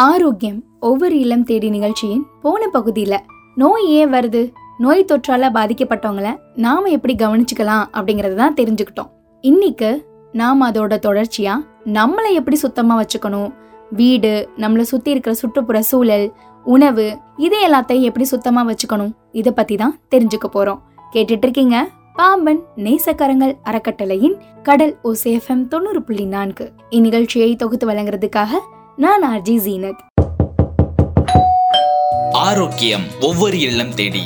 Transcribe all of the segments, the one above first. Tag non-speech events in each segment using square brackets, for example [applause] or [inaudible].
ஆரோக்கியம் ஒவ்வொரு இளம் தேடி நிகழ்ச்சியின் போன பகுதியில் நோய் ஏன் வருது? நோய் தொற்றால பாதிக்கப்பட்டவங்கள நாம எப்படி கவனிச்சுக்கலாம் அப்படிங்கறத தான் தெரிஞ்சுக்கிட்டோம். இன்னைக்கு நாம் அதோட தொடர்ச்சியா நம்மளை எப்படி சுத்தமா வச்சுக்கணும்? வீடு நம்மளை சுத்தி இருக்கிற சுற்றுப்புற சூழல் உணவு இது எல்லாத்தையும் எப்படி சுத்தமா வச்சுக்கணும்? இதை பத்தி தான் தெரிஞ்சுக்க போறோம். கேட்டுட்டு இருக்கீங்க பாம்பன் நேசக்கரங்கள் அறக்கட்டளையின் கடல் ஓசேஃபம் தொண்ணூறு புள்ளி நான்கு. இந்நிகழ்ச்சியை தொகுத்து வழங்குறதுக்காக நான் ஆர்ஜி ஜீனத். ஆரோக்கியம் ஒவ்வொரு இல்லம் தேடி.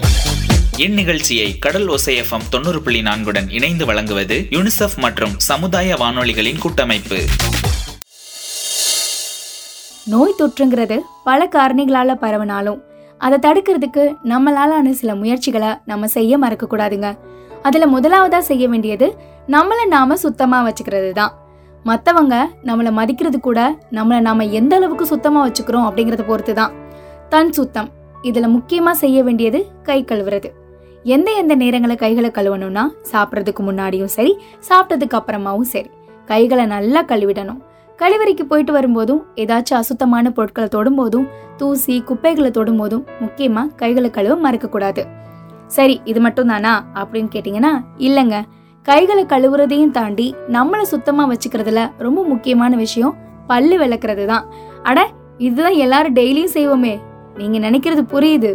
இந்நிகழ்ச்சியை கடல் ஒசை எஃப்எம் தொண்ணூறு புள்ளி நான்குடன் இணைந்து வழங்குவது யுனிசெஃப் மற்றும் சமுதாய வானொலிகளின் கூட்டமைப்பு. நோய் தொற்றுங்கிறது பல காரணிகளால பரவனாலும் அதை தடுக்கிறதுக்கு நம்மளாலான சில முயற்சிகளை நம்ம செய்ய மறக்க கூடாதுங்க அதுல முதலாவதா செய்ய வேண்டியது நம்மள நாம சுத்தமா வச்சுக்கிறது தான் மற்றவங்க நம்மளை மதிக்கிறது கூட நம்மளை நாம் எந்த அளவுக்கு சுத்தமாக வச்சுக்கிறோம் அப்படிங்கிறத பொறுத்து தான். தன் சுத்தம். இதில் முக்கியமாக செய்ய வேண்டியது கை கழுவுறது. எந்த எந்த நேரங்களை கைகளை கழுவணும்னா சாப்பிட்றதுக்கு முன்னாடியும் சரி சாப்பிட்டதுக்கு அப்புறமாவும் சரி கைகளை நல்லா கழுவிடணும். கழிவறைக்கு போயிட்டு வரும்போதும் ஏதாச்சும் அசுத்தமான பொருட்களை தொடும்போதும் தூசி குப்பைகளை தொடும்போதும் முக்கியமாக கைகளை கழுவ மறக்கக்கூடாது. சரி இது மட்டும் தானா அப்படின்னு கேட்டிங்கன்னா இல்லைங்க. கைகளை கழுவுறதையும் தாண்டி நம்மளை சுத்தமாக வச்சுக்கிறதுல ரொம்ப முக்கியமான விஷயம் பல்லு விளக்குறது தான் அட இதுதான் எல்லாரும் டெய்லியும் செய்வோமே. நீங்கள் நினைக்கிறது புரியுது.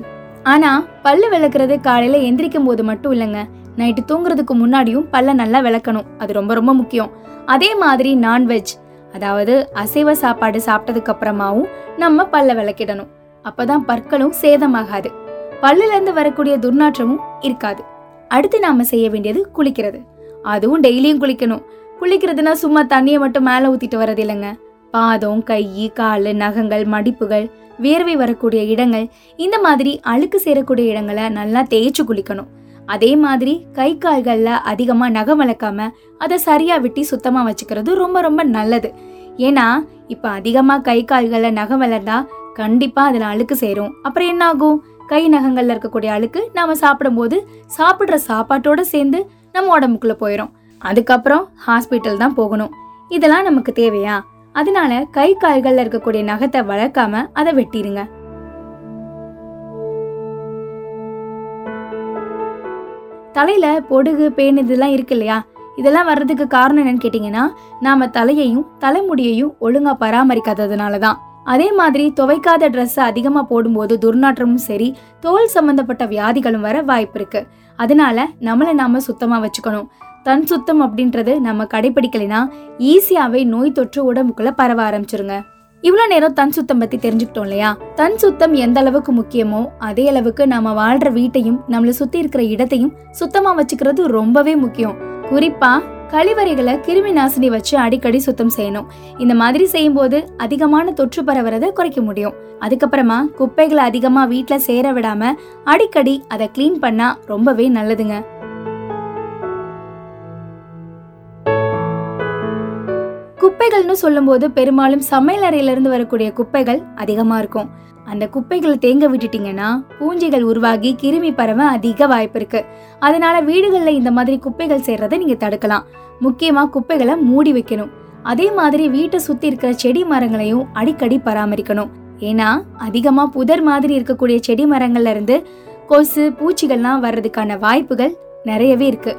ஆனால் பல்லு விளக்குறது காலையில் எந்திரிக்கும் போது மட்டும் இல்லைங்க. நைட்டு தூங்குறதுக்கு முன்னாடியும் பல்ல நல்லா விளக்கணும். அது ரொம்ப ரொம்ப முக்கியம். அதே மாதிரி நான்வெஜ் அதாவது அசைவ சாப்பாடு சாப்பிட்டதுக்கு அப்புறமாவும் நம்ம பல்ல விளக்கிடணும். அப்பதான் பற்களும் சேதமாகாது. பல்லுல இருந்து வரக்கூடிய துர்நாற்றமும் இருக்காது. அடுத்து நாம செய்ய வேண்டியது குளிக்கிறது. அதுவும் டெய்லியும் குளிக்கணும். குளிக்கிறதுனா சும்மா தண்ணியை மட்டும் மேலே ஊத்திட்டு வர்றது இல்லைங்க. பாதம் கை கால் நகங்கள் மடிப்புகள் வேர்வை வரக்கூடிய இடங்கள் இந்த மாதிரி அழுக்கு சேரக்கூடிய இடங்களை நல்லா தேய்ச்சி குளிக்கணும். அதே மாதிரி கை கால்களில் அதிகமாக நகம் வளர்க்காம அதை சரியாக விட்டி சுத்தமாக வச்சுக்கிறது ரொம்ப ரொம்ப நல்லது. ஏன்னா இப்போ அதிகமாக கை கால்களில் நகம் வளர்ந்தா கண்டிப்பாக அதில் அழுக்கு சேரும். அப்புறம் என்ன ஆகும் கை நகங்களில் இருக்கக்கூடிய அழுக்கு நாம் சாப்பிடும்போது சாப்பிட்ற சாப்பாட்டோடு சேர்ந்து நம்ம உடம்புக்குள்ள போயிடும் அதுக்கப்புறம் ஹாஸ்பிட்டல் தான் போகணும். இதெல்லாம் நமக்கு தேவையா? அதனால கை கால்களில் இருக்கக்கூடிய நகத்தை வளர்க்காம அதை வெட்டிடுங்க தலையில பொடுகு பேன் இதெல்லாம் இருக்கு இல்லையா? இதெல்லாம் வர்றதுக்கு காரணம் என்னன்னு கேட்டீங்கன்னா நாம தலையையும் தலைமுடியையும் ஒழுங்கா பராமரிக்காததுனால தான். அதே மாதிரி துவைக்காத ட்ரெஸ் அதிகமா போடும்போது துர்நாற்றமும் சரி தோல் சம்பந்தப்பட்ட வியாதிகளும் வர வாய்ப்பு இருக்கு. அதனால நம்மளை நாம சுத்தமா வச்சுக்கணும். தன் சுத்தம் அப்படின்றது நம்ம கடைபிடிக்கலைன்னா ஈஸியாவே நோய் தொற்று உடம்புக்குள்ள பரவ ஆரம்பிச்சிருங்க. இவ்வளவு நேரம் தன் சுத்தம் பத்தி தெரிஞ்சுக்கிட்டோம் இல்லையா? தன் சுத்தம் எந்த அளவுக்கு முக்கியமோ அதே அளவுக்கு நாம வாழ்ற வீட்டையும் நம்மளை சுத்தி இருக்கிற இடத்தையும் சுத்தமா வச்சுக்கிறது ரொம்பவே முக்கியம். குறிப்பா கழிவறைகளை கிருமி நாசினி வச்சு அடிக்கடி சுத்தம் செய்யணும். இந்த மாதிரி செய்யும்போது அதிகமான தொற்று பரவுறதை குறைக்க முடியும். அதுக்கப்புறமா குப்பைகளை அதிகமா வீட்டில் சேர விடாம அடிக்கடி அதை கிளீன் பண்ணா ரொம்பவே நல்லதுங்க. குப்பைகள்னு சொல்லும்போது பெரும்பாலும் சமையல் அறையிலிருந்து வரக்கூடிய குப்பைகள் அதிகமாக இருக்கும். அந்த குப்பைகளை தேங்க விட்டுட்டீங்கன்னா பூஞ்சைகள் உருவாகி கிருமி பரவ அதிக வாய்ப்பு இருக்கு. அதனால வீடுகளில் இந்த மாதிரி குப்பைகள் சேர்றதை நீங்க தடுக்கலாம். முக்கியமா குப்பைகளை மூடி வைக்கணும். அதே மாதிரி வீட்டை சுத்தி இருக்கிற செடி மரங்களையும் அடிக்கடி பராமரிக்கணும். ஏன்னா அதிகமா புதர் மாதிரி இருக்கக்கூடிய செடி மரங்கள்ல இருந்து கொசு பூச்சிகள்லாம் வர்றதுக்கான வாய்ப்புகள் நிறையவே இருக்கு.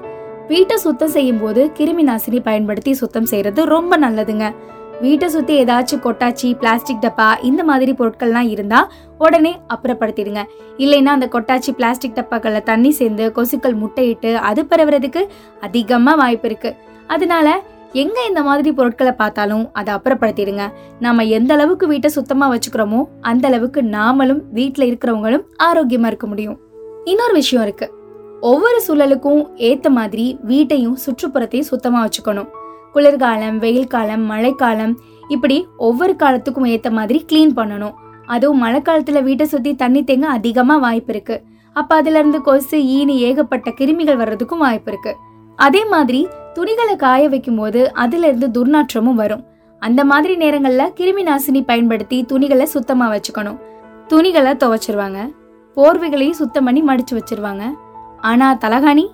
வீட்டை சுத்தம் செய்யும் போது கிருமி நாசினி பயன்படுத்தி சுத்தம் செய்யறது ரொம்ப நல்லதுங்க. வீட்டை சுத்தி ஏதாச்சும் கொட்டாச்சி பிளாஸ்டிக் டப்பா இந்த மாதிரி பொருட்கள்லாம் இருந்தா உடனே அப்புறப்படுத்திடுங்க. இல்லைன்னா அந்த கொட்டாச்சி பிளாஸ்டிக் டப்பாக்களில் தண்ணி சேர்ந்து கொசுக்கள் முட்டையிட்டு அது பரவுறதுக்கு அதிகமா வாய்ப்பு இருக்கு. அதனால எங்க இந்த மாதிரி பொருட்களை பார்த்தாலும் அதை அப்புறப்படுத்திடுங்க. நாம எந்த அளவுக்கு வீட்டை சுத்தமா வச்சுக்கிறோமோ அந்த அளவுக்கு நாமளும் வீட்டில் இருக்கிறவங்களும் ஆரோக்கியமா இருக்க முடியும். இன்னொரு விஷயம் இருக்கு. ஒவ்வொரு சூழலுக்கும் ஏத்த மாதிரி வீட்டையும் சுற்றுப்புறத்தையும் சுத்தமா வச்சுக்கணும். குளிர்காலம் வெயில் காலம் மழைக்காலம் இப்படி ஒவ்வொரு காலத்துக்கும் ஏற்ற மாதிரி க்ளீன் பண்ணணும். அதுவும் மழை காலத்துல வீட்டை சுத்தி தண்ணி தேங்க அதிகமா வாய்ப்பு இருக்கு. அப்ப அதுல இருந்து கொசு ஈனி ஏகப்பட்ட கிருமிகள் வர்றதுக்கும் வாய்ப்பு இருக்கு. அதே மாதிரி துணிகளை காய வைக்கும் போது அதுல இருந்து துர்நாற்றமும் வரும். அந்த மாதிரி நேரங்கள்ல கிருமி நாசினி பயன்படுத்தி துணிகளை சுத்தமா வச்சுக்கணும். துணிகளை துவைச்சிருவாங்க. போர்வைகளையும் சுத்தம் பண்ணி மடிச்சு வச்சிருவாங்க. ஆனா தலகாணி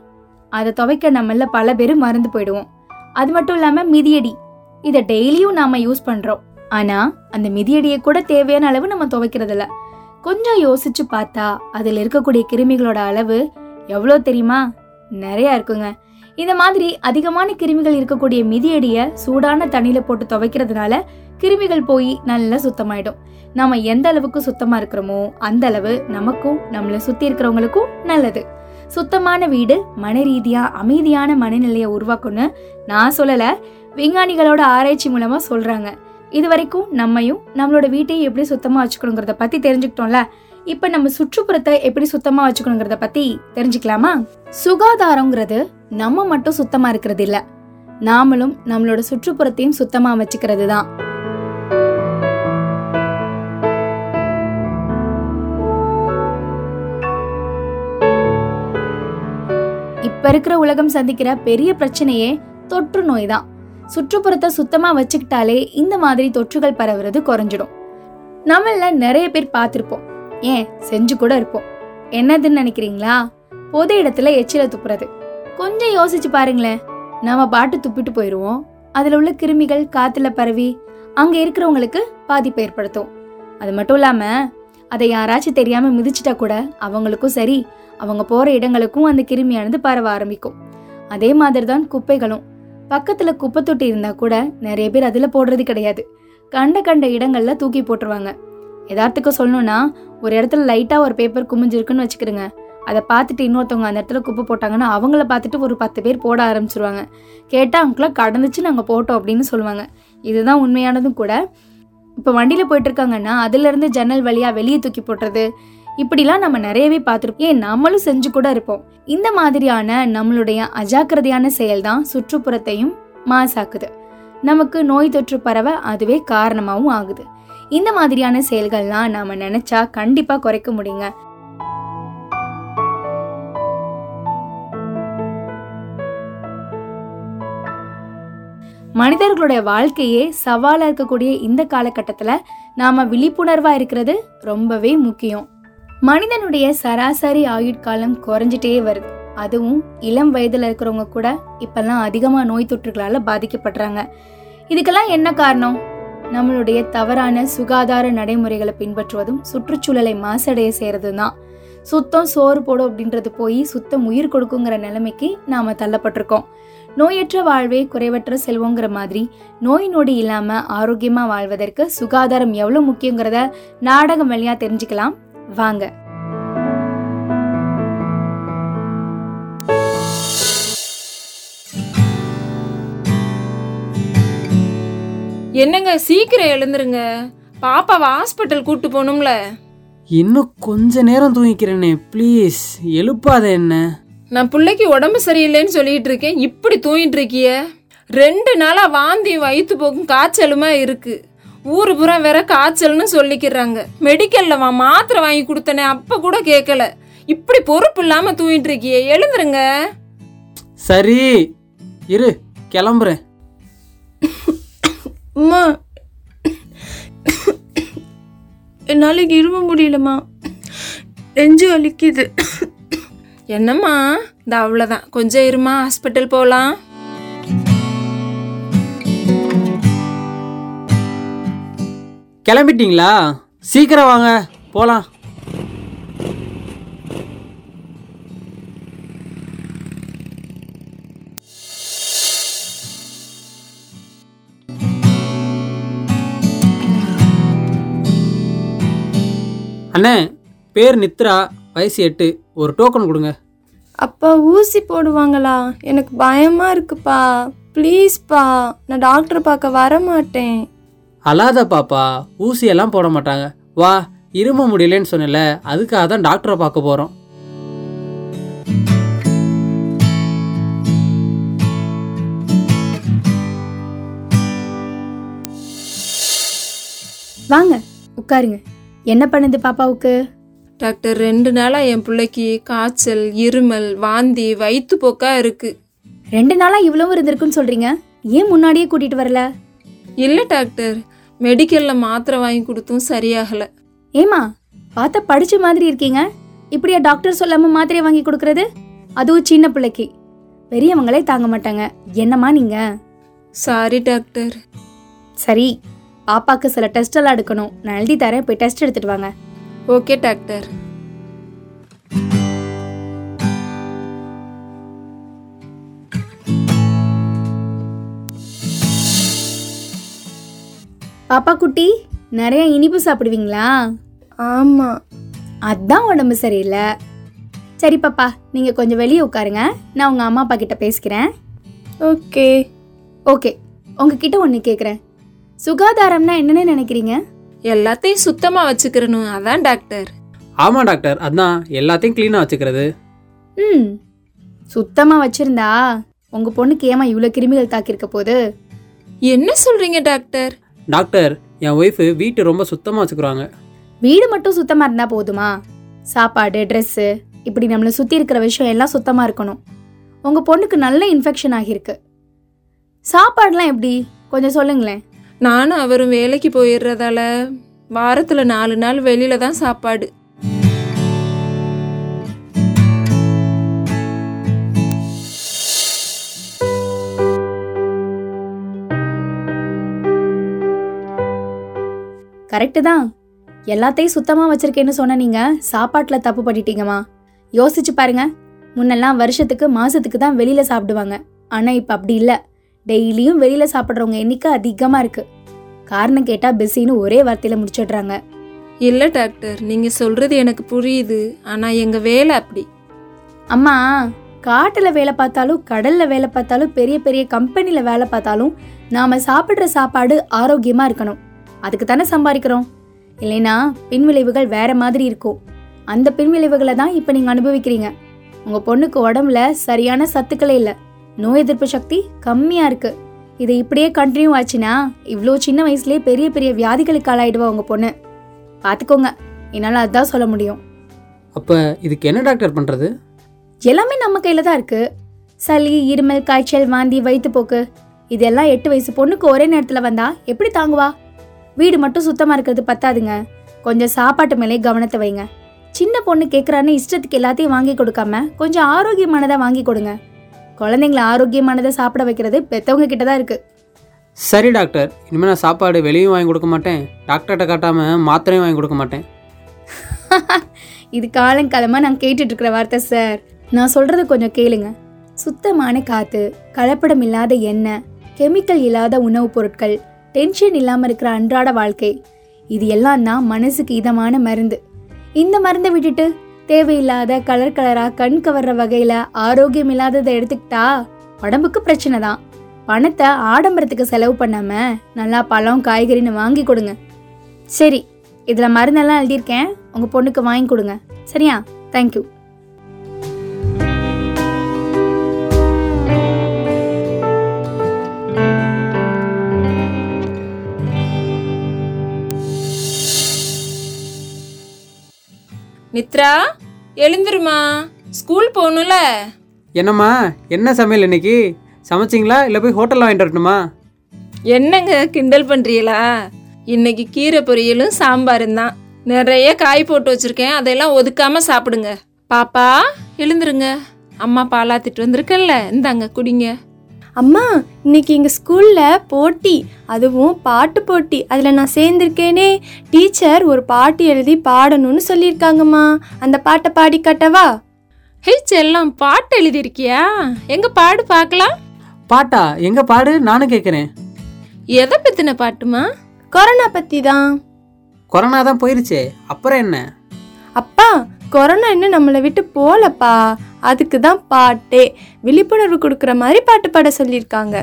அதை துவைக்க நம்மள பல பேரும் மறந்து போயிடுவோம். அது மட்டும் இல்லாமல் மிதியடி. இதை டெய்லியும் நாம் யூஸ் பண்ணுறோம் ஆனால் அந்த மிதியடியை கூட தேவையான அளவு நம்ம துவைக்கிறதில்ல. கொஞ்சம் யோசிச்சு பார்த்தா அதில் இருக்கக்கூடிய கிருமிகளோட அளவு எவ்வளோ தெரியுமா? நிறையா இருக்குங்க. இந்த மாதிரி அதிகமான கிருமிகள் இருக்கக்கூடிய மிதியடியை சூடான தண்ணியில் போட்டு துவைக்கிறதுனால கிருமிகள் போய் நல்லா சுத்தமாயிடும். நாம எந்த அளவுக்கு சுத்தமா இருக்கிறோமோ அந்த அளவு நமக்கும் நம்மளை சுத்தி இருக்கிறவங்களுக்கும் நல்லது. சுத்தமான வீடு மன ரீதியாக அமைதியான மனநிலையை உருவாக்கும்னு நான் சொல்லலை. விஞ்ஞானிகளோட ஆராய்ச்சி மூலமாக சொல்கிறாங்க இது வரைக்கும் நம்மையும் நம்மளோட வீட்டையும் எப்படி சுத்தமாக வச்சுக்கணுங்கிறத பற்றி தெரிஞ்சுக்கிட்டோம்ல? இப்போ நம்ம சுற்றுப்புறத்தை எப்படி சுத்தமாக வச்சுக்கணுங்கிறத பற்றி தெரிஞ்சுக்கலாமா? சுகாதாரங்கிறது நம்ம மட்டும் சுத்தமாக இருக்கிறது இல்லை. நாமளும் நம்மளோட சுற்றுப்புறத்தையும் சுத்தமாக வச்சுக்கிறது தான் இப்ப இருக்கிற உலகம் சந்திக்கிற பெரிய பிரச்சனையே தொற்று நோய் தான் சுற்றுப்புறத்தை சுத்தமா வச்சுக்கிட்டாலே இந்த மாதிரி தொற்றுகள் பரவுறது குறைஞ்சிடும். நம்மள நிறைய பேர் பார்த்துருப்போம். ஏன்? செஞ்சு கூட இருப்போம். என்னதுன்னு நினைக்கிறீங்களா? பொது இடத்துல எச்சில துப்புறது. கொஞ்சம் யோசிச்சு பாருங்களேன். நம்ம பாட்டு துப்பிட்டு போயிடுவோம் அதுல உள்ள கிருமிகள் காத்துல பரவி அங்க இருக்கிறவங்களுக்கு பாதிப்பு ஏற்படுத்தும். அது மட்டும் இல்லாம அதை யாராச்சும் தெரியாம மிதிச்சிட்டா கூட அவங்களுக்கும் சரி அவங்க போகிற இடங்களுக்கும் அந்த கிருமியானது பரவ ஆரம்பிக்கும். அதே மாதிரி தான் குப்பைகளும். பக்கத்தில் குப்பை தொட்டி இருந்தால் கூட நிறைய பேர் அதில் போடுறது கிடையாது. கண்ட கண்ட இடங்களில் தூக்கி போட்டுருவாங்க. எதார்த்துக்கு சொல்லணும்னா ஒரு இடத்துல லைட்டாக ஒரு பேப்பர் குமிஞ்சிருக்குன்னு வச்சுக்கிடுங்க. அதை பார்த்துட்டு இன்னொருத்தவங்க அந்த இடத்துல குப்பை போட்டாங்கன்னா அவங்கள பார்த்துட்டு ஒரு பத்து பேர் போட ஆரம்பிச்சிருவாங்க. கேட்டால் அவங்களாம் கடந்துச்சு நாங்கள் போட்டோம் அப்படின்னு சொல்லுவாங்க. இதுதான் உண்மையானதும் கூட. இப்போ வண்டியில் போயிட்டு இருக்காங்கன்னா அதுலேருந்து ஜன்னல் வழியாக வெளியே தூக்கி போட்டுறது இப்படிலாம் நம்ம நிறையவே பார்த்துருப்போம். ஏன் நம்மளும் செஞ்சு கூட இருப்போம். இந்த மாதிரியான நம்மளுடைய அஜாக்கிரதையான செயல் தான் சுற்றுப்புறத்தையும் மாசாக்குது. நமக்கு நோய் தொற்று பரவ அதுவே காரணமாகவும் ஆகுது. இந்த மாதிரியான செயல்கள்லாம் நாம நினைச்சா கண்டிப்பா குறைக்க முடியுங்க. மனிதர்களுடைய வாழ்க்கையே சவாலாக இருக்கக்கூடிய இந்த காலகட்டத்தில் நாம விழிப்புணர்வாக இருக்கிறது ரொம்பவே முக்கியம். மனிதனுடைய சராசரி ஆயுட்காலம் குறைஞ்சிட்டே வருது. அதுவும் இளம் வயதில் இருக்கிறவங்க கூட இப்பெல்லாம் அதிகமாக நோய் தொற்றுகளால் பாதிக்கப்படுறாங்க. இதுக்கெல்லாம் என்ன காரணம்? நம்மளுடைய தவறான சுகாதார நடைமுறைகளை பின்பற்றுவதும் சுற்றுச்சூழலை மாசடைய செய்கிறது தான் சுத்தம் சோறு போடும் அப்படின்றது போய் சுத்தம் உயிர் கொடுக்குங்கிற நிலைமைக்கு நாம் தள்ளப்பட்டிருக்கோம். நோயற்ற வாழ்வே குறைவற்ற செல்வங்கிற மாதிரி நோய் நொடி இல்லாமல் ஆரோக்கியமாக வாழ்வதற்கு சுகாதாரம் எவ்வளோ முக்கியங்கிறத நாடகம் வழியாக தெரிஞ்சுக்கலாம். வாங்க. என்னங்க சீக்கிரம் எழுந்துருங்க. பாப்பாவை ஹாஸ்பிட்டல் கூட்டு போகணும்ல. இன்னும் கொஞ்ச நேரம் தூங்கிக்கிறேனே ப்ளீஸ் எழுப்பாத என்ன? நான் பிள்ளைக்கு உடம்பு சரியில்லைன்னு சொல்லிட்டு இருக்கேன். இப்படி தூங்கிட்டு இருக்கிய? ரெண்டு நாளா வாந்தி வயிற்று போக்கும் காய்ச்சலுமா இருக்கு? ஊரு பூரா வேற காய்ச்சல்னு சொல்லிக்கிறாங்க. மெடிக்கல்ல வா மாத்திரை வாங்கி கொடுத்தனே அப்ப கூட கேட்கல இப்படி பொறுப்பு இல்லாம தூங்கிட்டு இருக்கியே எழுந்துருங்க. சரி இரு கிளம்புறேன். அம்மா. என்னால இரும முடியலம்மா. நெஞ்சு வலிக்குது. என்னம்மா? இந்த அவ்வளோதான் கொஞ்சம் இருமா ஹாஸ்பிட்டல் போகலாம் கிளம்பிட்டீங்களா? சீக்கிரம் வாங்க போகலாம் அண்ணே பேர் நித்ரா வயசு எட்டு. ஒரு டோக்கன் கொடுங்க. அப்பா ஊசி போடுவாங்களா? எனக்கு பயமா இருக்குப்பா. ப்ளீஸ்ப்பா நான் டாக்டர் பார்க்க வர மாட்டேன் அழாத பாப்பா ஊசியெல்லாம் போட மாட்டாங்க. வா இரும முடியலன்னு சொன்னல அதுக்காக தான் டாக்டரை பார்க்க போகிறோம் வாங்க உட்காருங்க. என்ன பண்ணுது பாப்பாவுக்கு? டாக்டர் ரெண்டு நாளாக என் பிள்ளைக்கு காய்ச்சல் இருமல் வாந்தி வயிற்று போக்கா இருக்கு. ரெண்டு நாளா இவ்வளவு இருந்திருக்குன்னு சொல்றீங்க. ஏன் முன்னாடியே கூட்டிட்டு வரல? இல்லை டாக்டர் மெடிக்கலில் மாத்திரை வாங்கி கொடுத்தும் சரியாகலை. ஏமா பார்த்தா படிச்ச மாதிரி இருக்கீங்க. இப்படியா டாக்டர் சொல்லாம மாத்திரை வாங்கி கொடுக்கறது? அதுவும் சின்ன பிள்ளைக்கு. பெரியவங்களே தாங்க மாட்டாங்க. என்னம்மா நீங்க? சாரி டாக்டர் சரி பாப்பாக்கு சில டெஸ்ட் எல்லாம் எடுக்கணும். நான் எழுதி தரேன் போய் டெஸ்ட் எடுத்துட்டு வாங்க. ஓகே டாக்டர் பாப்பா குட்டி நிறைய இனிப்பு சாப்பிடுவீங்களா? ஆமாம் அதான் உடம்பு சரியில்லை. சரி பாப்பா நீங்க கொஞ்சம் வெளியே உட்காருங்க. நான் உங்க அம்மா அப்பா கிட்ட பேசிக்கிறேன். ஓகே. ஓகே உங்ககிட்ட ஒன்று கேட்குறேன் சுகாதாரம்னா என்னன்னு நினைக்கிறீங்க? எல்லாத்தையும் சுத்தமாக வச்சுக்கிறணும். அதான் டாக்டர். ஆமாம் டாக்டர் அதான் எல்லாத்தையும் க்ளீனாக வச்சுக்கிறது. ம். சுத்தமாக வச்சிருந்தா உங்க பொண்ணுக்கு ஏமா இவ்வளோ கிருமிகள் தாக்கியிருக்க போது என்ன சொல்றீங்க டாக்டர்? டாக்டர் என் ஒய்ஃபு வீட்டு ரொம்ப சுத்தமாக வச்சுக்கிறாங்க. வீடு மட்டும் சுத்தமாக இருந்தால் போதுமா? சாப்பாடு ட்ரெஸ்ஸு இப்படி நம்மளை சுற்றி இருக்கிற விஷயம் எல்லாம் சுத்தமாக இருக்கணும். உங்கள் பொண்ணுக்கு நல்ல இன்ஃபெக்ஷன் ஆகியிருக்கு. சாப்பாடுலாம் எப்படி? கொஞ்சம் சொல்லுங்களேன். நானும் அவரும் வேலைக்கு போயிடுறதால வாரத்தில் நாலு நாள் வெளியில தான் சாப்பாடு. கரெக்டு தான். எல்லாத்தையும் சுத்தமாக வச்சிருக்கேன்னு சொன்ன நீங்கள் சாப்பாட்டில் தப்பு பண்ணிட்டீங்கம்மா. யோசிச்சு பாருங்க. முன்னெல்லாம் வருஷத்துக்கு மாதத்துக்கு தான் வெளியில் சாப்பிடுவாங்க. ஆனால் இப்போ அப்படி இல்லை. டெய்லியும் வெளியில் சாப்பிட்றவங்க எண்ணிக்கை அதிகமாக இருக்குது காரணம் கேட்டால் பிஸின்னு ஒரே வார்த்தையில் முடிச்சிடுறாங்க. இல்லை டாக்டர் நீங்கள் சொல்கிறது எனக்கு புரியுது. ஆனால் எங்கள் வேலை அப்படி. அம்மா காட்டில் வேலை பார்த்தாலும் கடலில் வேலை பார்த்தாலும் பெரிய பெரிய கம்பெனியில் வேலை பார்த்தாலும் நாம் சாப்பிட்ற சாப்பாடு ஆரோக்கியமாக இருக்கணும். அதுக்கு தானே சம்பாதிக்கிறோம். இல்லைனா பின்விளைவுகள் வேற மாதிரி இருக்கும் அந்த பின்விளைவுகளை தான் இப்போ நீங்கள் அனுபவிக்கிறீங்க. உங்கள் பொண்ணுக்கு உடம்புல சரியான சத்துக்களே இல்லை. நோய் எதிர்ப்பு சக்தி கம்மியாக இருக்கு. இது இப்படியே கண்டினியூ ஆச்சுன்னா இவ்வளோ சின்ன வயசுலேயே பெரிய பெரிய வியாதிகளுக்கு ஆளாயிடுவா உங்கள் பொண்ணு. பார்த்துக்கோங்க என்னால் அதுதான் சொல்ல முடியும். அப்போ இதுக்கு என்ன டாக்டர் பண்ணுறது எல்லாமே நம்ம கையில தான் இருக்கு. சளி இருமல் காய்ச்சல் வாந்தி வயிற்றுப்போக்கு இதெல்லாம் எட்டு வயசு பொண்ணுக்கு ஒரே நேரத்தில் வந்தா எப்படி தாங்குவா? வீடு மட்டும் சுத்தமாக இருக்கிறது பத்தாதுங்க. கொஞ்சம் சாப்பாட்டு மேலே கவனத்தை வைங்க. சின்ன பொண்ணு கேட்குறான்னு இஷ்டத்துக்கு எல்லாத்தையும் வாங்கி கொடுக்காம கொஞ்சம் ஆரோக்கியமானதை வாங்கி கொடுங்க. குழந்தைங்கள ஆரோக்கியமானதை சாப்பிட வைக்கிறது பெத்தவங்க கிட்ட தான் இருக்கு. சரி டாக்டர். இனிமேல் நான் சாப்பாடு வெளியும் வாங்கி கொடுக்க மாட்டேன். டாக்டர்கிட்ட காட்டாமல் மாத்திரையும் வாங்கி கொடுக்க மாட்டேன். [laughs] இது காலங்காலமாக நான் கேட்டுட்டு இருக்கிற வார்த்தை சார். நான் சொல்றது கொஞ்சம் கேளுங்க. சுத்தமான காத்து கலப்படம் இல்லாத எண்ணெய் கெமிக்கல் இல்லாத உணவுப் பொருட்கள் டென்ஷன் இல்லாமல் இருக்கிற அன்றாட வாழ்க்கை. இது எல்லாம் தான் மனசுக்கு இதமான மருந்து. இந்த மருந்தை விட்டுட்டு தேவையில்லாத கலர் கலராக கண் கவர்ற வகையில் ஆரோக்கியம் இல்லாததை எடுத்துக்கிட்டா உடம்புக்கு பிரச்சனை தான். பணத்தை ஆடம்பரத்துக்கு செலவு பண்ணாமல் நல்லா பழம் காய்கறின்னு வாங்கி கொடுங்க. சரி இதில் மருந்தெல்லாம் எழுதியிருக்கேன். உங்கள் பொண்ணுக்கு வாங்கி கொடுங்க. சரியா? தேங்க்யூ நித்ரா எழுந்துருமா. ஸ்கூல் போகணும்ல. என்னம்மா என்ன சமையல் இன்னைக்கு? சமைச்சிங்களா? இல்லை போய் ஹோட்டலில் வாங்கிட்டு வரட்டுமா? என்னங்க கிண்டல் பண்றீங்களா? இன்னைக்கு கீரை பொரியலும் சாம்பாரும் தான். நிறைய காய் போட்டு வச்சிருக்கேன். அதெல்லாம் ஒதுக்காம சாப்பிடுங்க. பாப்பா எழுந்துருங்க. அம்மா பாலாத்திட்டு வந்திருக்கேன்ல. இந்தாங்க குடிங்க. அம்மா இன்னைக்கு எங்கள் ஸ்கூலில் போட்டி அதுவும் பாட்டு போட்டி அதில் நான் சேர்ந்திருக்கேனே. டீச்சர் ஒரு பாட்டு எழுதி பாடணும்னு சொல்லியிருக்காங்கம்மா. அந்த பாட்டை பாடி காட்டவா? ஹே செல்லம் பாட்டு எழுதியிருக்கியா? எங்க பாடு பார்க்கலாம். பாட்டா? எங்கே பாடு? நானும் கேட்குறேன். எதை பத்தின பாட்டுமா கொரோனா பற்றி தான் கொரோனா தான் போயிருச்சே. அப்புறம் என்ன? அப்பா கொரோனா இன்னும் நம்மளை விட்டு போலப்பா. அதுக்கு தான் பாட்டே. விழிப்புணர்வு கொடுக்குற மாதிரி பாட்டு பாட சொல்லியிருக்காங்க.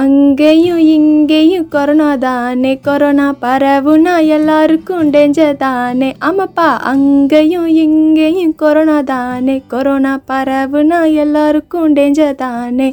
அங்கேயும் இங்கேயும் கொரோனா தானே கொரோனா பரவுனா எல்லாருக்கும் டேஞ்சர் தானே. ஆமாப்பா அங்கேயும் இங்கேயும் கொரோனா தானே கொரோனா பரவுனா எல்லாருக்கும் டேஞ்சர் தானே.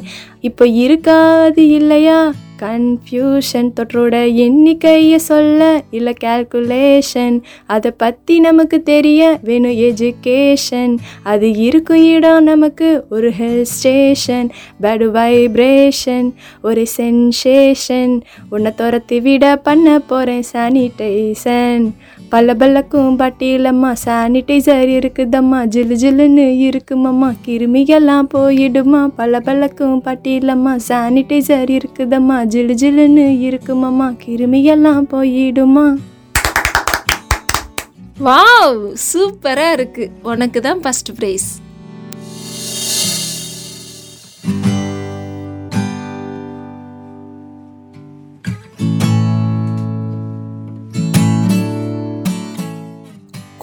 இப்போ இருக்காது இல்லையா? கன்ஃபியூஷன் தொற்றோட எண்ணிக்கையை சொல்ல இல்லை கேல்குலேஷன் அதை பற்றி நமக்கு தெரிய வேணும் எஜுகேஷன் அது இருக்கும் இடம் நமக்கு ஒரு ஹில் ஸ்டேஷன் பேடு வைப்ரேஷன் ஒரு சென்சேஷன் உன்னை துரத்தி விட பண்ண போகிறேன் சானிடைசன் பளபளக்கும் பட்டியலம்மா. சானிடைசர் இருக்குதம்மா. ஜிலு ஜிலுன்னு இருக்குமம்மா. கிருமிகள்லாம் போயிடுமா. பளபளக்கும் பட்டியலம்மா. சானிடைசர் இருக்குதம்மா. ஜிலு ஜிலுன்னு இருக்குமம்மா. கிருமிகள்லாம் போயிடுமா. வாவ் சூப்பராக இருக்குது உனக்கு தான் ஃபர்ஸ்ட் ப்ரைஸ்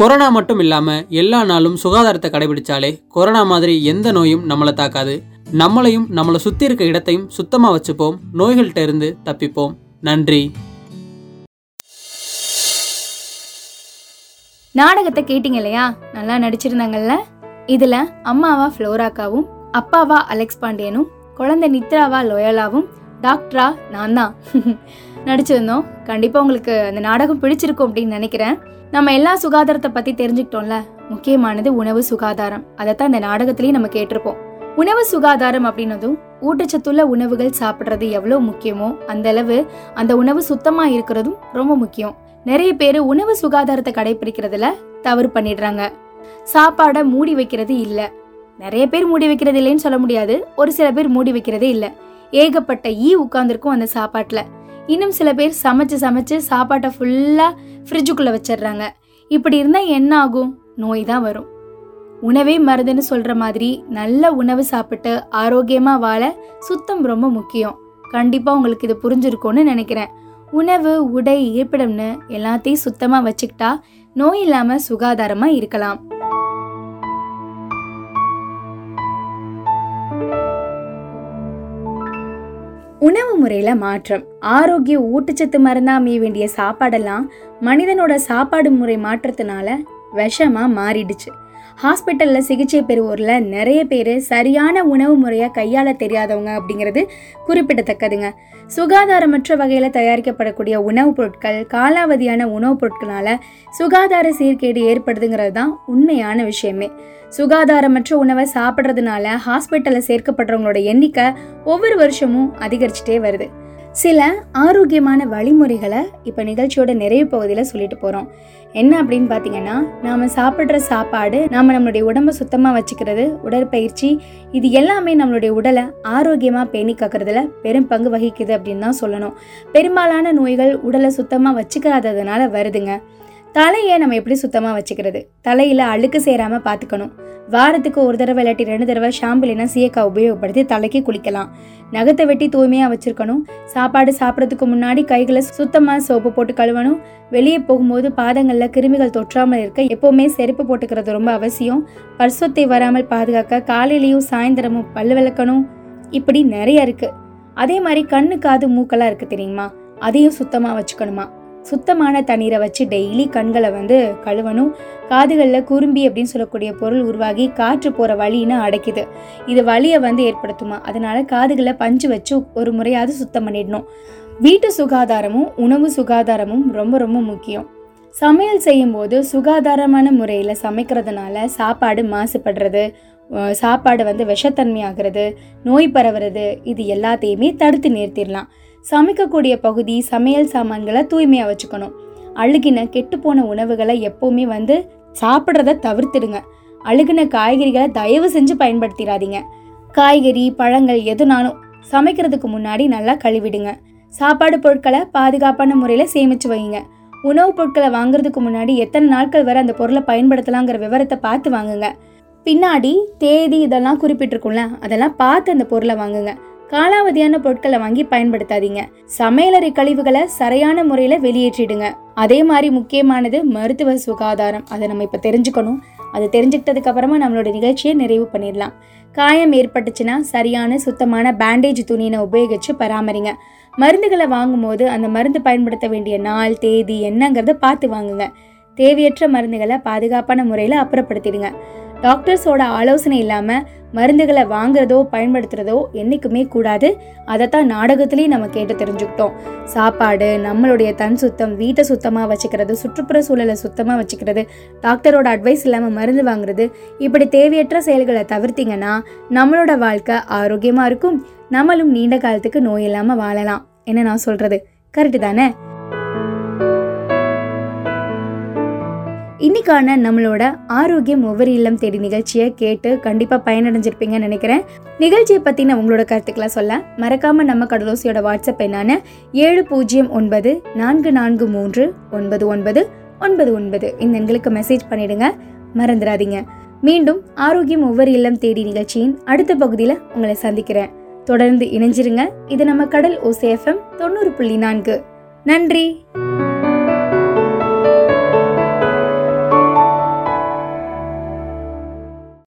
கொரோனா மட்டும் இல்லாமல் எல்லா நாளும் சுகாதாரத்தை கடைபிடிச்சாலே கொரோனா மாதிரி எந்த நோயும் நம்மளை தாக்காது. நம்மளையும் நம்மளை சுற்றி இருக்க இடத்தையும் சுத்தமாக வச்சுப்போம். நோய்கள்கிட்ட இருந்து தப்பிப்போம். நன்றி. நாடகத்தை கேட்டிங்க இல்லையா? நல்லா நடிச்சிருந்தாங்கல்ல? இதில் அம்மாவா ஃப்ளோராக்காவும் அப்பாவா அலெக்ஸ் பாண்டியனும் குழந்தை நித்ராவா லோயலாவும் டாக்டரா நான் தான் [laughs] நடிச்சிருந்தோம். கண்டிப்பாக உங்களுக்கு அந்த நாடகம் பிடிச்சிருக்கும் அப்படின்னு நினைக்கிறேன். நம்ம எல்லா சுகாதாரத்தை பத்தி தெரிஞ்சுக்கிட்டோம்ல. முக்கியமானது உணவு சுகாதாரம். அதைத்தான் இந்த நாடகத்திலயும் நம்ம கேட்டிருப்போம். உணவு சுகாதாரம் அப்படின்னதும் ஊட்டச்சத்துள்ள உணவுகள் சாப்பிட்றது எவ்வளோ முக்கியமோ அந்த அளவு அந்த உணவு சுத்தமா இருக்கிறதும் ரொம்ப முக்கியம். நிறைய பேர் உணவு சுகாதாரத்தை கடைபிடிக்கிறதுல தவறு பண்ணிடுறாங்க. சாப்பாடை மூடி வைக்கிறது இல்ல. நிறைய பேர் மூடி வைக்கிறது இல்லைன்னு சொல்ல முடியாது. ஒரு சில பேர் மூடி வைக்கிறதே இல்ல. ஏகப்பட்ட ஈ உட்கார்ந்துருக்கும் அந்த சாப்பாட்டுல. இன்னும் சில பேர் சமைச்சு சமைச்சு சாப்பாட்டை ஃபுல்லாக ஃப்ரிட்ஜுக்குள்ளே வச்சிடுறாங்க. இப்படி இருந்தால் என்ன ஆகும்? நோய் தான் வரும். உணவே மருந்துன்னு சொல்கிற மாதிரி நல்ல உணவு சாப்பிட்டு ஆரோக்கியமாக வாழ சுத்தம் ரொம்ப முக்கியம். கண்டிப்பாக உங்களுக்கு இது புரிஞ்சிருக்கும்னு நினைக்கிறேன். உணவு உடை இருப்பிடம்னு எல்லாத்தையும் சுத்தமாக வச்சுக்கிட்டா நோய் இல்லாமல் சுகாதாரமாக இருக்கலாம். முறையில் மாற்றம். ஆரோக்கிய ஊட்டச்சத்து மருந்தாக அமைய வேண்டிய சாப்பாடெல்லாம் மனிதனோட சாப்பாடு முறை மாற்றத்தினால விஷமாக மாறிடுச்சு. ஹாஸ்பிட்டலில் சிகிச்சை பெறுவோரில் நிறைய பேர் சரியான உணவு முறையை கையாள தெரியாதவங்க அப்படிங்கிறது குறிப்பிடத்தக்கதுங்க. சுகாதாரமற்ற வகையில் தயாரிக்கப்படக்கூடிய உணவுப் பொருட்கள் காலாவதியான உணவுப் பொருட்களால் சுகாதார சீர்கேடு ஏற்படுதுங்கிறது தான் உண்மையான விஷயமே. சுகாதாரமற்ற உணவை சாப்பிட்றதுனால ஹாஸ்பிட்டலில் சேர்க்கப்படுறவங்களோட எண்ணிக்கை ஒவ்வொரு வருஷமும் அதிகரிச்சுட்டே வருது. சில ஆரோக்கியமான வழிமுறைகளை இப்போ நிகழ்ச்சியோட நிறைவு பகுதியில் சொல்லிட்டு போகிறோம் என்ன அப்படின்னு பார்த்தீங்கன்னா நாம் சாப்பிட்ற சாப்பாடு நாம் நம்மளுடைய உடம்பை சுத்தமாக வச்சுக்கிறது உடற்பயிற்சி இது எல்லாமே நம்மளுடைய உடலை ஆரோக்கியமாக பேணி காக்கிறதுல பெரும் பங்கு வகிக்குது அப்படின்னு தான் சொல்லணும். பெரும்பாலான நோய்கள் உடலை சுத்தமாக வச்சுக்கிறாததுனால வருதுங்க. தலையை நம்ம எப்படி சுத்தமாக வச்சுக்கிறது? தலையில் அழுக்கு சேராமல் பார்த்துக்கணும் வாரத்துக்கு ஒரு தடவை இல்லாட்டி ரெண்டு தடவை ஷாம்பு இல்லைன்னா சீயக்காய் உபயோகப்படுத்தி தலைக்கு குளிக்கலாம். நகத்தை வெட்டி தூய்மையாக வச்சுருக்கணும். சாப்பாடு சாப்பிட்றதுக்கு முன்னாடி கைகளை சுத்தமாக சோப்பு போட்டு கழுவணும். வெளியே போகும்போது பாதங்களில் கிருமிகள் தொற்றாமல் இருக்க எப்போவுமே செருப்பு போட்டுக்கிறது ரொம்ப அவசியம். பரிசுத்தை வராமல் பாதுகாக்க காலையிலையும் சாயந்தரமும் பல் விளக்கணும். இப்படி நிறைய இருக்குது அதே மாதிரி கண்ணு காது மூக்கெல்லாம் இருக்குது தெரியுமா? அதையும் சுத்தமாக வச்சுக்கணுமா? சுத்தமான தண்ணீரை வச்சு டெய்லி கண்களை வந்து கழுவணும். காதுகளில் குறும்பி அப்படின்னு சொல்லக்கூடிய பொருள் உருவாகி காற்று போகிற வழின்னு அடைக்குது. இது வழியை வந்து ஏற்படுத்துமா? அதனால காதுகளை பஞ்சு வச்சு ஒரு முறையாவது சுத்தம் பண்ணிடணும். வீட்டு சுகாதாரமும் உணவு சுகாதாரமும் ரொம்ப ரொம்ப முக்கியம். சமையல் செய்யும்போது சுகாதாரமான முறையில் சமைக்கிறதுனால சாப்பாடு மாசுபடுறது சாப்பாடு வந்து விஷத்தன்மையாகிறது நோய் பரவுறது இது எல்லாத்தையுமே தடுத்து நிறுத்திடலாம். சமைக்கக்கூடிய பகுதி சமையல் சாமான்களை தூய்மையாக வச்சுக்கணும். அழுகின கெட்டுப்போன உணவுகளை எப்போவுமே வந்து சாப்பிட்றத தவிர்த்துடுங்க. அழுகின காய்கறிகளை தயவு செஞ்சு பயன்படுத்திடாதீங்க காய்கறி பழங்கள் எதுனாலும் சமைக்கிறதுக்கு முன்னாடி நல்லா கழுவிடுங்க. சாப்பாடு பொருட்களை பாதுகாப்பான முறையில் சேமிச்சு வைங்க. உணவுப் பொருட்களை வாங்குறதுக்கு முன்னாடி எத்தனை நாட்கள் வரை அந்த பொருளை பயன்படுத்தலாங்கிற விவரத்தை பார்த்து வாங்குங்க. பின்னாடி தேதி இதெல்லாம் குறிப்பிட்டிருக்கும்ல அதெல்லாம் பார்த்து அந்த பொருளை வாங்குங்க. காலாவதியான பொருட்களை வாங்கி பயன்படுத்தாதீங்க. சமையலறை கழிவுகளை சரியான முறையில் வெளியேற்றிடுங்க. அதே மாதிரி முக்கியமானது மருத்துவ சுகாதாரம். அதை நம்ம இப்போ தெரிஞ்சுக்கணும். அது தெரிஞ்சுக்கிட்டதுக்கு அப்புறமா நம்மளோட நிகழ்ச்சியை நிறைவு பண்ணிடலாம். காயம் ஏற்பட்டுச்சுன்னா சரியான சுத்தமான பேண்டேஜ் துணியினை உபயோகிச்சு பராமரிங்க. மருந்துகளை வாங்கும்போது அந்த மருந்து பயன்படுத்த வேண்டிய நாள் தேதி என்னங்கிறத பார்த்து வாங்குங்க. தேவையற்ற மருந்துகளை பாதுகாப்பான முறையில் அப்புறப்படுத்திடுங்க. டாக்டர்ஸோட ஆலோசனை இல்லாமல் மருந்துகளை வாங்குறதோ பயன்படுத்துறதோ என்றைக்குமே கூடாது. அதைத்தான் நாடகத்துலேயும் நம்ம கேட்டு தெரிஞ்சுக்கிட்டோம். சாப்பாடு நம்மளுடைய தன் சுத்தம் வீட்டை சுத்தமாக வச்சுக்கிறது சுற்றுப்புற சூழலை சுத்தமாக வச்சுக்கிறது டாக்டரோட அட்வைஸ் இல்லாமல் மருந்து வாங்குறது இப்படி தேவையற்ற செயல்களை தவிர்த்திங்கன்னா நம்மளோட வாழ்க்கை ஆரோக்கியமாக இருக்கும். நம்மளும் நீண்ட காலத்துக்கு நோய் இல்லாமல் வாழலாம். என்ன நான் சொல்கிறது கரெக்டு தானே? இன்னைக்கான நம்மளோட ஆரோக்கியம் ஒவ்வொரு இல்லம் தேடி நிகழ்ச்சியை கேட்டு கண்டிப்பாக பயனடைஞ்சிருப்பீங்கன்னு நினைக்கிறேன். நிகழ்ச்சியை பத்தின உங்களோட கருத்துக்களை சொல்ல மறக்காமல் நம்ம கடலோசியோட வாட்ஸ்அப் எண்ணான ஏழு பூஜ்ஜியம் ஒன்பது நான்கு நான்கு மூன்று ஒன்பது ஒன்பது ஒன்பது ஒன்பது இந்த எண்களுக்கு மெசேஜ் பண்ணிடுங்க. மறந்துடாதீங்க. மீண்டும் ஆரோக்கியம் ஒவ்வொரு இல்லம் தேடி நிகழ்ச்சியின் அடுத்த பகுதியில் உங்களை சந்திக்கிறேன். தொடர்ந்து இணைஞ்சிருங்க. இது நம்ம கடல் ஓசேஃபம் தொண்ணூறு புள்ளி நான்கு. நன்றி.